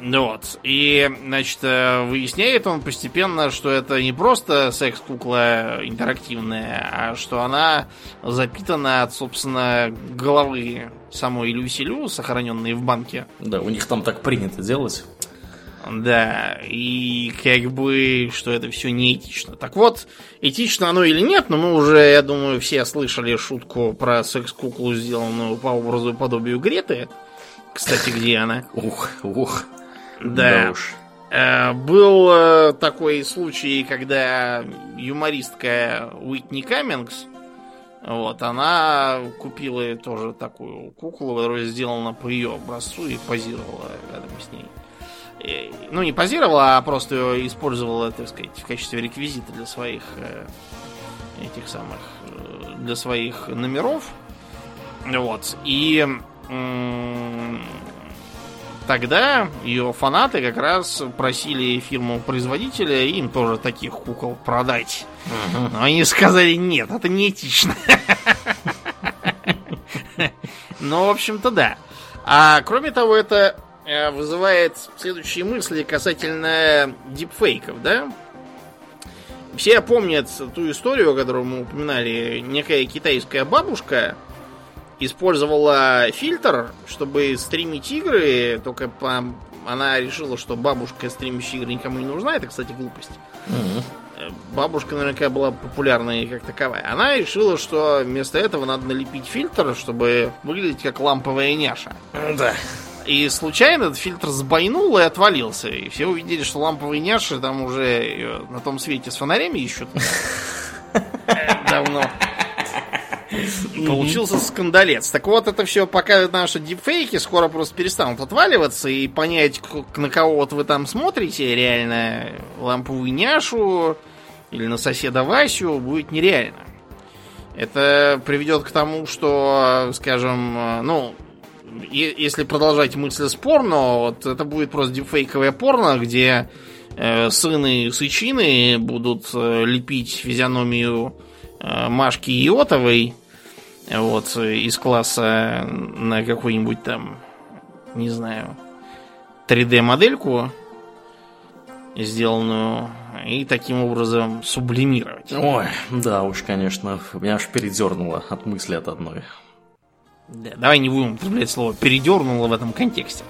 Вот. И, значит, э, выясняет он постепенно, что это не просто секс-кукла интерактивная, а что она запитана от, собственно, головы самой Люси Лю, сохраненной в банке. Да, у них там так принято делать. Да, и как бы, что это все неэтично. Так вот, этично оно или нет, но мы уже, я думаю, все слышали шутку про секс-куклу, сделанную по образу и подобию Греты. Кстати, где она? Ух, ух. Да. да уж. Э, был э, такой случай, когда юмористка Уитни Каммингс, вот, она купила тоже такую куклу, которая сделана по ее образцу и позировала рядом с ней ну, не позировала, а просто ее использовала, так сказать, в качестве реквизита для своих э, этих самых, э, для своих номеров. Вот. И тогда ее фанаты как раз просили фирму-производителя им тоже таких кукол продать. Но они сказали, нет, это неэтично. Ну, в общем-то, да. А кроме того, это Э, вызывает следующие мысли касательно дипфейков, да? Все помнят ту историю, которую мы упоминали. Некая китайская бабушка использовала фильтр, чтобы стримить игры, только по... она решила, что бабушка стримящая игры никому не нужна. Это, кстати, глупость. Угу. Бабушка наверняка была популярной как таковая. Она решила, что вместо этого надо налепить фильтр, чтобы выглядеть как ламповая няша. Да. И случайно этот фильтр сбойнул и отвалился. И все увидели, что ламповые няши там уже на том свете с фонарями ищут. Давно. Получился скандалец. Так вот, это все показывает наши дипфейки. Скоро просто перестанут отваливаться. И понять, на кого вот вы там смотрите, реально ламповую няшу или на соседа Васю, будет нереально. Это приведет к тому, что, скажем, ну, если продолжать мысль спорно, вот это будет просто дипфейковое порно, где э, сыны Сычины будут э, лепить физиономию э, Машки Иотовой вот, из класса на какую-нибудь там, не знаю, 3D-модельку, сделанную, и таким образом сублимировать. Ой, да уж, конечно, меня аж передернуло от мысли от одной. Да, давай не будем употреблять слово передернуло в этом контексте.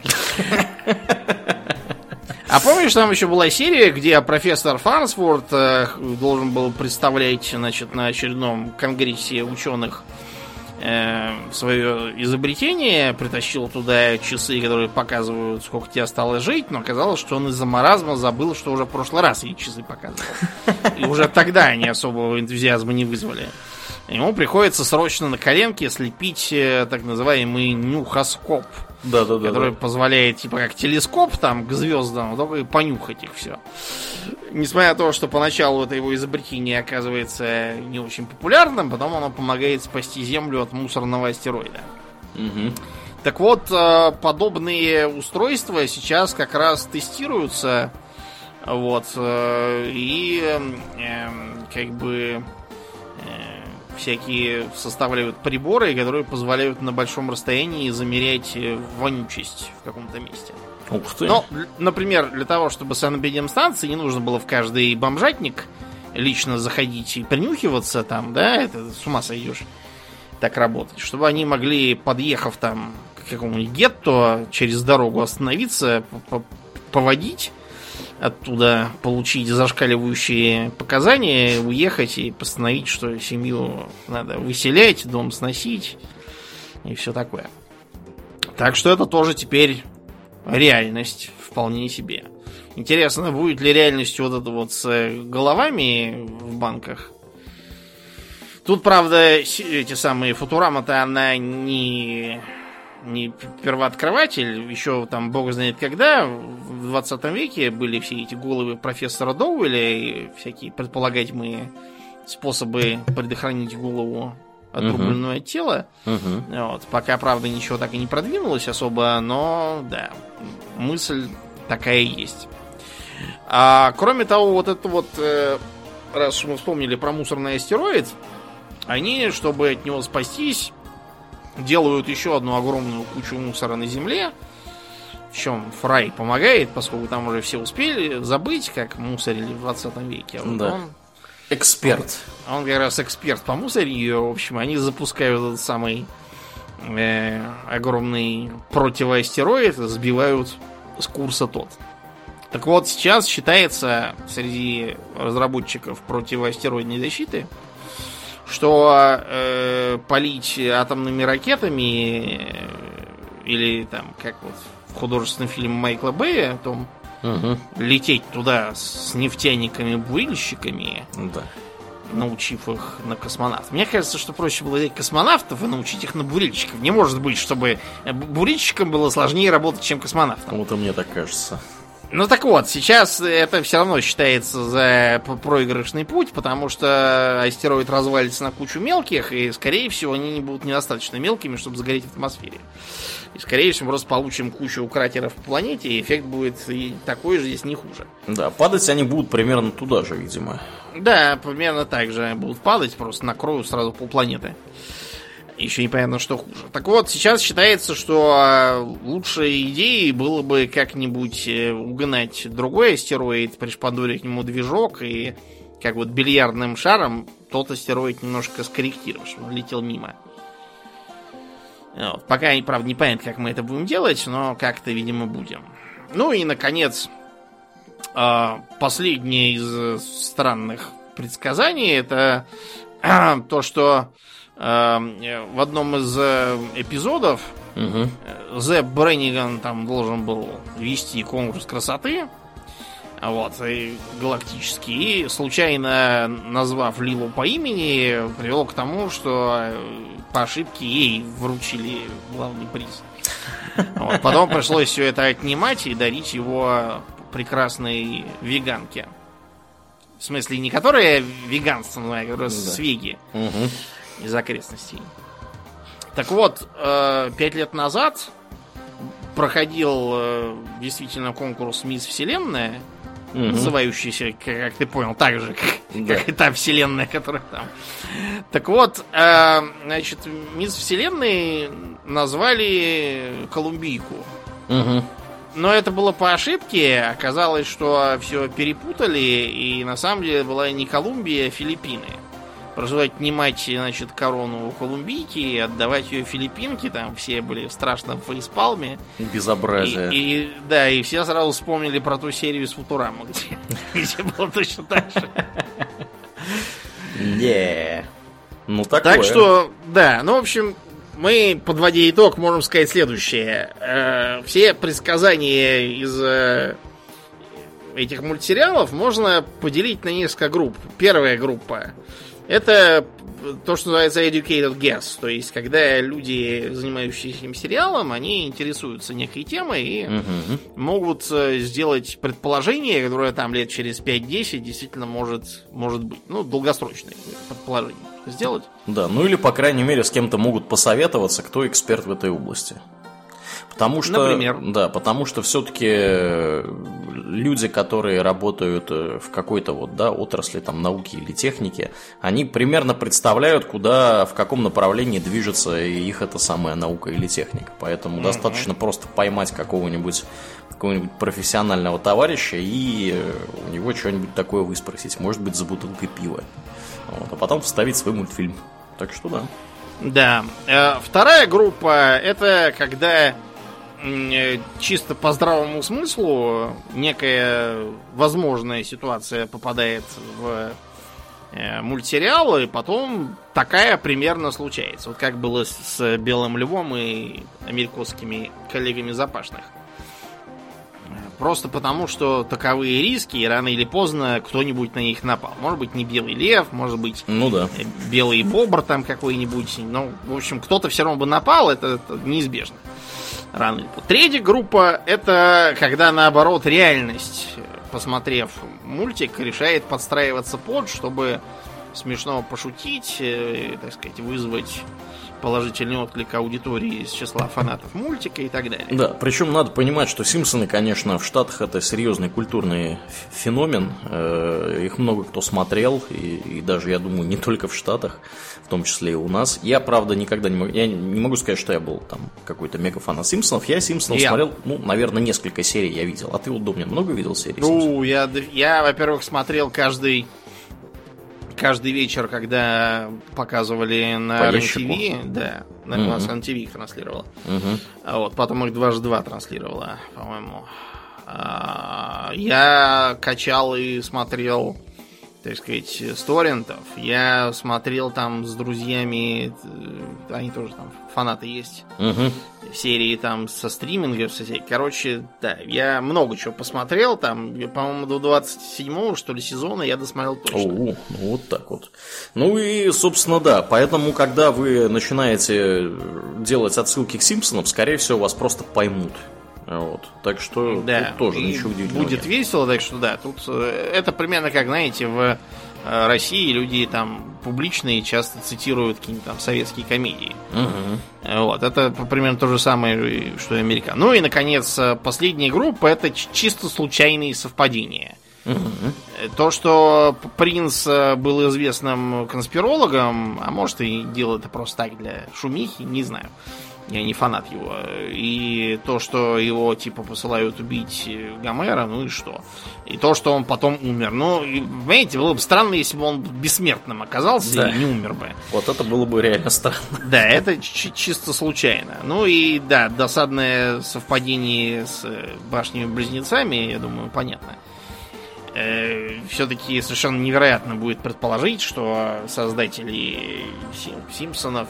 А помнишь, там еще была серия, где профессор Фарнсворт э, должен был представлять, значит, на очередном конгрессе ученых э, свое изобретение, притащил туда часы, которые показывают, сколько тебе осталось жить, но оказалось, что он из-за маразма забыл, что уже в прошлый раз эти часы показывал. И уже тогда они особого энтузиазма не вызвали. Ему приходится срочно на коленке слепить э, так называемый нюхоскоп. Да, да, да. Который позволяет, типа, как телескоп там к звездам, только и понюхать их все. Несмотря на то, что поначалу это его изобретение оказывается не очень популярным, потом оно помогает спасти Землю от мусорного астероида. Угу. Так вот, э, подобные устройства сейчас как раз тестируются. Вот. э, И э, как бы всякие составляют приборы, которые позволяют на большом расстоянии замерять э, вонючесть в каком-то месте. Ух ты. Ну, л- например, для того, чтобы санэпидемстанции не нужно было в каждый бомжатник лично заходить и принюхиваться там, да, это с ума сойдешь так работать. Чтобы они могли, подъехав там к какому-нибудь гетто, через дорогу остановиться, по- по- поводить оттуда, получить зашкаливающие показания, уехать и постановить, что семью надо выселять, дом сносить и все такое. Так что это тоже теперь реальность вполне себе. Интересно, будет ли реальностью вот это вот с э, головами в банках? Тут, правда, эти самые Футурама-то она не, не первооткрыватель. Еще там, бог знает когда, в 20 веке были все эти головы профессора Доуэля и всякие предполагаемые способы предохранить голову от тела. Мгм. Вот. Пока, правда, ничего так и не продвинулось особо, но да, мысль такая есть. А, кроме того, вот это вот, э, раз мы вспомнили про мусорный астероид, они, чтобы от него спастись, делают еще одну огромную кучу мусора на Земле. В чем Фрай помогает, поскольку там уже все успели забыть, как мусорили в 20 веке. Вот Да. он Эксперт. а он как раз эксперт по мусорию. В общем, они запускают этот самый э, огромный противоастероид, сбивают с курса тот. Так вот, сейчас считается среди разработчиков противоастероидной защиты, что э, полить атомными ракетами э, или там, как вот в художественном фильме Майкла Бэя, о том, Мгм. лететь туда с нефтяниками-бурильщиками, Да. научив их на космонавтов. Мне кажется, что проще было взять космонавтов и научить их на бурильщиков. Не может быть, чтобы э, бу- бурильщикам было сложнее работать, чем космонавтам. Кому-то мне так кажется. Ну так вот, сейчас это все равно считается за проигрышный путь, потому что астероид развалится на кучу мелких, и, скорее всего, они не будут недостаточно мелкими, чтобы загореть в атмосфере. И, скорее всего, мы просто получим кучу кратеров по планете, и эффект будет и такой же, если не хуже. Да, падать они будут примерно туда же, видимо. Да, примерно так же будут падать, просто накроют сразу полпланеты. Еще непонятно, что хуже. Так вот, сейчас считается, что а, лучшей идеей было бы как-нибудь э, угнать другой астероид, пришпандурить к нему движок и как вот бильярдным шаром тот астероид немножко скорректировать, чтобы он летел мимо. Вот. Пока, правда, не понятно, как мы это будем делать, но как-то, видимо, будем. Ну и, наконец, а, последнее из э, странных предсказаний это то, что в одном из э, эпизодов Мгм. э, Зеб Бренниган там должен был вести конкурс красоты. Вот, и галактический. И случайно назвав Лилу по имени, привело к тому, что э, по ошибке ей вручили главный приз. Вот, потом пришлось все это отнимать и дарить его прекрасной веганке. В смысле, не которая веганством, а которая с Да. Веги Мгм. Из окрестностей. Так вот, э, пять лет назад проходил э, действительно конкурс Мисс Вселенная, Мгм. называющийся, как, ты понял, так же, как, Да. как и та Вселенная, которая там. Так вот, э, значит, Мисс Вселенной назвали Колумбийку. Мгм. Но это было по ошибке. Оказалось, что все перепутали, и на самом деле была не Колумбия, а Филиппины. Пришлось отнимать, значит, корону у Колумбийки и отдавать ее Филиппинке. Там все были в страшном фейспалме. Безобразие. И, и, да, и все сразу вспомнили про ту серию с Футураму, где, где было точно так же. Не. Ну, такое. Так что, да, ну, в общем, мы, подводя итог, можем сказать следующее. Э, все предсказания из э, этих мультсериалов можно поделить на несколько групп. Первая группа это то, что называется educated guess. То есть, когда люди, занимающиеся этим сериалом, они интересуются некой темой и Мгм. могут э, сделать предположение, которое там лет через 5-10 действительно может, может быть. Ну, долгосрочное предположение сделать. Да, ну или, по крайней мере, с кем-то могут посоветоваться, кто эксперт в этой области. Потому что, Например? да, потому что все-таки люди, которые работают э, в какой-то вот, да, отрасли там науки или техники, они примерно представляют, куда, в каком направлении движется их эта самая наука или техника. Поэтому достаточно просто поймать какого-нибудь какого-нибудь профессионального товарища и э, у него что-нибудь такое выспросить. Может быть, за бутылкой пива. Вот, а потом вставить свой мультфильм. Так что да. Да. Э, Вторая группа это когда э, чисто по здравому смыслу некая возможная ситуация попадает в э, мультсериал, и потом такая примерно случается. Вот как было с, с Белым Львом и американскими коллегами Запашных. Просто потому, что таковые риски, и рано или поздно кто-нибудь на них напал. Может быть, не Белый Лев, может быть, Ну да. э, белый бобр там какой-нибудь. Ну, в общем, кто-то все равно бы напал, это, это неизбежно. Рано или поздно. Третья группа это когда наоборот реальность, посмотрев мультик, решает подстраиваться под, чтобы смешно пошутить, э, так сказать, вызвать положительный отклик аудитории из числа фанатов мультика и так далее. Да, причем надо понимать, что Симпсоны, конечно, в Штатах это серьезный культурный феномен. Э, Их много кто смотрел, и, и даже, я думаю, не только в Штатах, в том числе и у нас. Я, правда, никогда не могу, я не могу сказать, что я был там какой-то мега фанат Симпсонов. Я Симпсонов Я. смотрел, ну, наверное, несколько серий я видел. А ты вот, Домнин, много видел серий Симпсонов? Ну, я, я, во-первых, смотрел каждый каждый вечер, когда показывали на. ТВ, да, на, Мгм. у нас РЕН-ТВ их транслировала. Мгм. А вот потом их дважды два транслировала, по-моему. А, я качал и смотрел, так сказать, с торрентов. Я смотрел там с друзьями, э, они тоже там фанаты есть Мгм. серии там со стримингов, со всяких. Короче, да, я много чего посмотрел. Там, по-моему, до 27-го, что ли, сезона я досмотрел точно. Оу, ну вот так вот. Ну и, собственно, да. Поэтому, когда вы начинаете делать отсылки к Симпсонам, скорее всего, вас просто поймут. Вот. Так что Да, тут тоже и ничего удивительного. будет нет. весело, так что да, тут э, это примерно как, знаете, в э, России люди там публичные часто цитируют какие-нибудь там советские комедии. Э, Вот, это примерно то же самое, и что и Америка. Ну и, наконец, э, последняя группа это чисто случайные совпадения. Э, То, что принц э, был известным конспирологом, а может и делал это просто так для шумихи, не знаю. Я не фанат его. И то, что его типа посылают убить э, Гомера, ну и что? И то, что он потом умер. Ну, понимаете, было бы странно, если бы он бессмертным оказался Да. и не умер бы. Вот это было бы реально странно. Да, это чи- чисто случайно. Ну и да, досадное совпадение с э, башнями-близнецами, я думаю, понятно. Все-таки совершенно невероятно будет предположить, что создатели Сим- Симпсонов,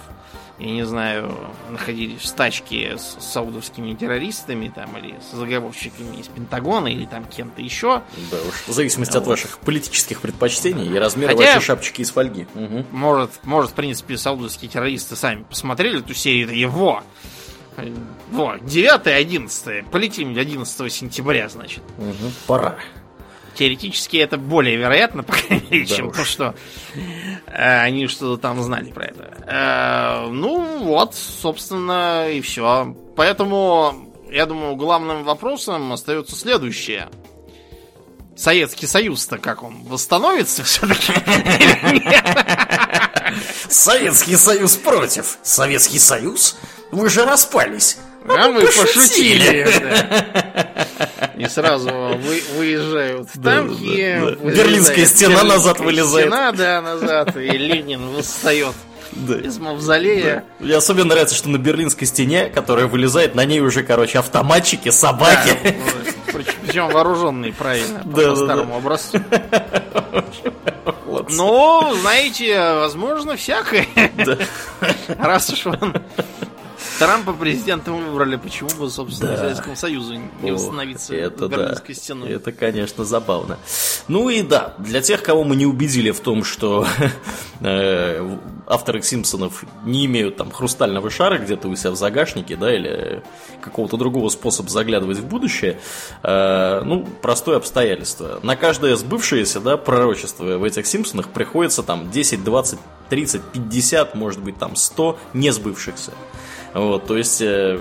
я не знаю, находились в стачке с саудовскими террористами там, или с заговорщиками из Пентагона, или там кем-то еще. Да уж. В зависимости от Вот. ваших политических предпочтений и размера Хотя- вашей шапочки из фольги. Мгм. Может, может, в принципе, саудовские террористы сами посмотрели эту серию, и во! Во, 9-11, полетим 11 сентября, значит. Мгм. Пора. Теоретически это более вероятно, по крайней мере, Да чем уж. то, что э, они что-то там знали про это. Э, ну вот, собственно, и все. Поэтому, я думаю, главным вопросом остается следующее. Советский Союз-то как он восстановится все-таки? Советский Союз против. Советский Союз? Вы же распались. А мы пошутили. пошутили. да. И сразу вы, выезжают танки. Да, да, да. Берлинская стена назад вылезает. Стена, да, назад. И Ленин восстает да. из мавзолея. Да. Мне особенно нравится, что на берлинской стене, которая вылезает, на ней уже, короче, автоматчики, собаки. Да, причем вооруженные, правильно, по, да, старому да. образцу. Ну, знаете, возможно, всякое. Раз уж он Трампа президентом выбрали, почему бы, собственно, да. Советскому Союзу не О, восстановиться это Берлинской да. стеной. Это, конечно, забавно. Ну и да, для тех, кого мы не убедили в том, что э, авторы Симпсонов не имеют там хрустального шара где-то у себя в загашнике, да, или какого-то другого способа заглядывать в будущее, э, ну, простое обстоятельство. На каждое сбывшееся, да, пророчество в этих Симпсонах приходится там 10, 20, 30, 50, может быть, там 100 не сбывшихся. Вот, то есть э,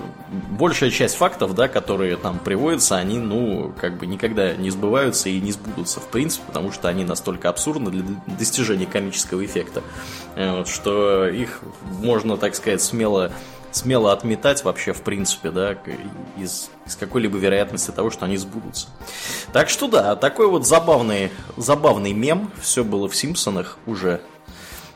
большая часть фактов, да, которые там приводятся, они, ну, как бы никогда не сбываются и не сбудутся, в принципе, потому что они настолько абсурдны для достижения комического эффекта, э, вот, что их можно, так сказать, смело смело отметать вообще, в принципе, да, из, из какой-либо вероятности того, что они сбудутся. Так что да, такой вот забавный, забавный мем, все было в Симпсонах уже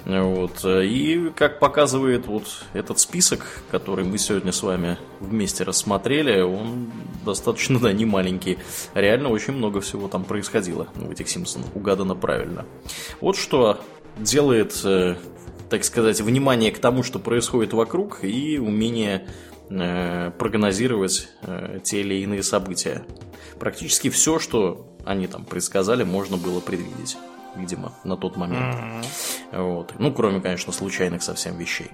вот. И как показывает вот этот список, который мы сегодня с вами вместе рассмотрели, он достаточно, да, не маленький. Реально очень много всего там происходило в этих Симпсонах, угадано правильно. Вот что делает, э, так сказать, внимание к тому, что происходит вокруг, и умение э, прогнозировать э, те или иные события. Практически все, что они там предсказали, можно было предвидеть видимо, на тот момент. Mm-hmm. Вот. Ну, кроме, конечно, случайных совсем вещей.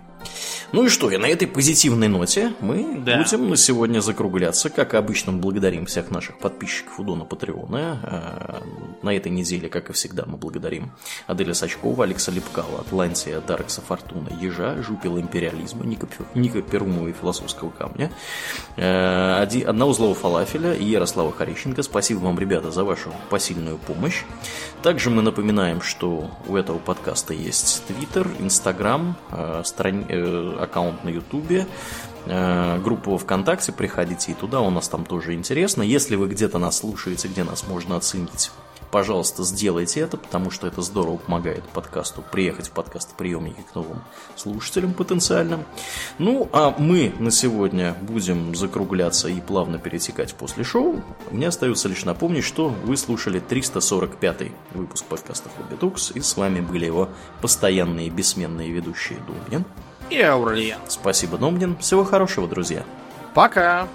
Ну и что, и на этой позитивной ноте мы да. будем на сегодня закругляться. Как обычно, благодарим всех наших подписчиков у Дона Патреона. А, на этой неделе, как и всегда, мы благодарим Аделя Сачкова, Алекса Лепкала, Атлантия, Дарекса Фортуна, Ежа, Жупила Империализма, Ника, Ника Перумова и Философского Камня, а, Одноузлого Фалафеля и Ярослава Харищенко. Спасибо вам, ребята, за вашу посильную помощь. Также мы напоминаем, что у этого подкаста есть Твиттер, Инстаграм, э, страни... Э, аккаунт на Ютубе, э, группу ВКонтакте, приходите и туда, у нас там тоже интересно. Если вы где-то нас слушаете, где нас можно оценить пожалуйста, сделайте это, потому что это здорово помогает подкасту приехать в подкастоприемники к новым слушателям потенциальным. Ну, а мы на сегодня будем закругляться и плавно перетекать после шоу. Мне остается лишь напомнить, что вы слушали 345 выпуск подкаста Хоббитукс, и с вами были его постоянные бессменные ведущие Думнин и Аурельян. Спасибо, Думнин. Всего хорошего, друзья. Пока!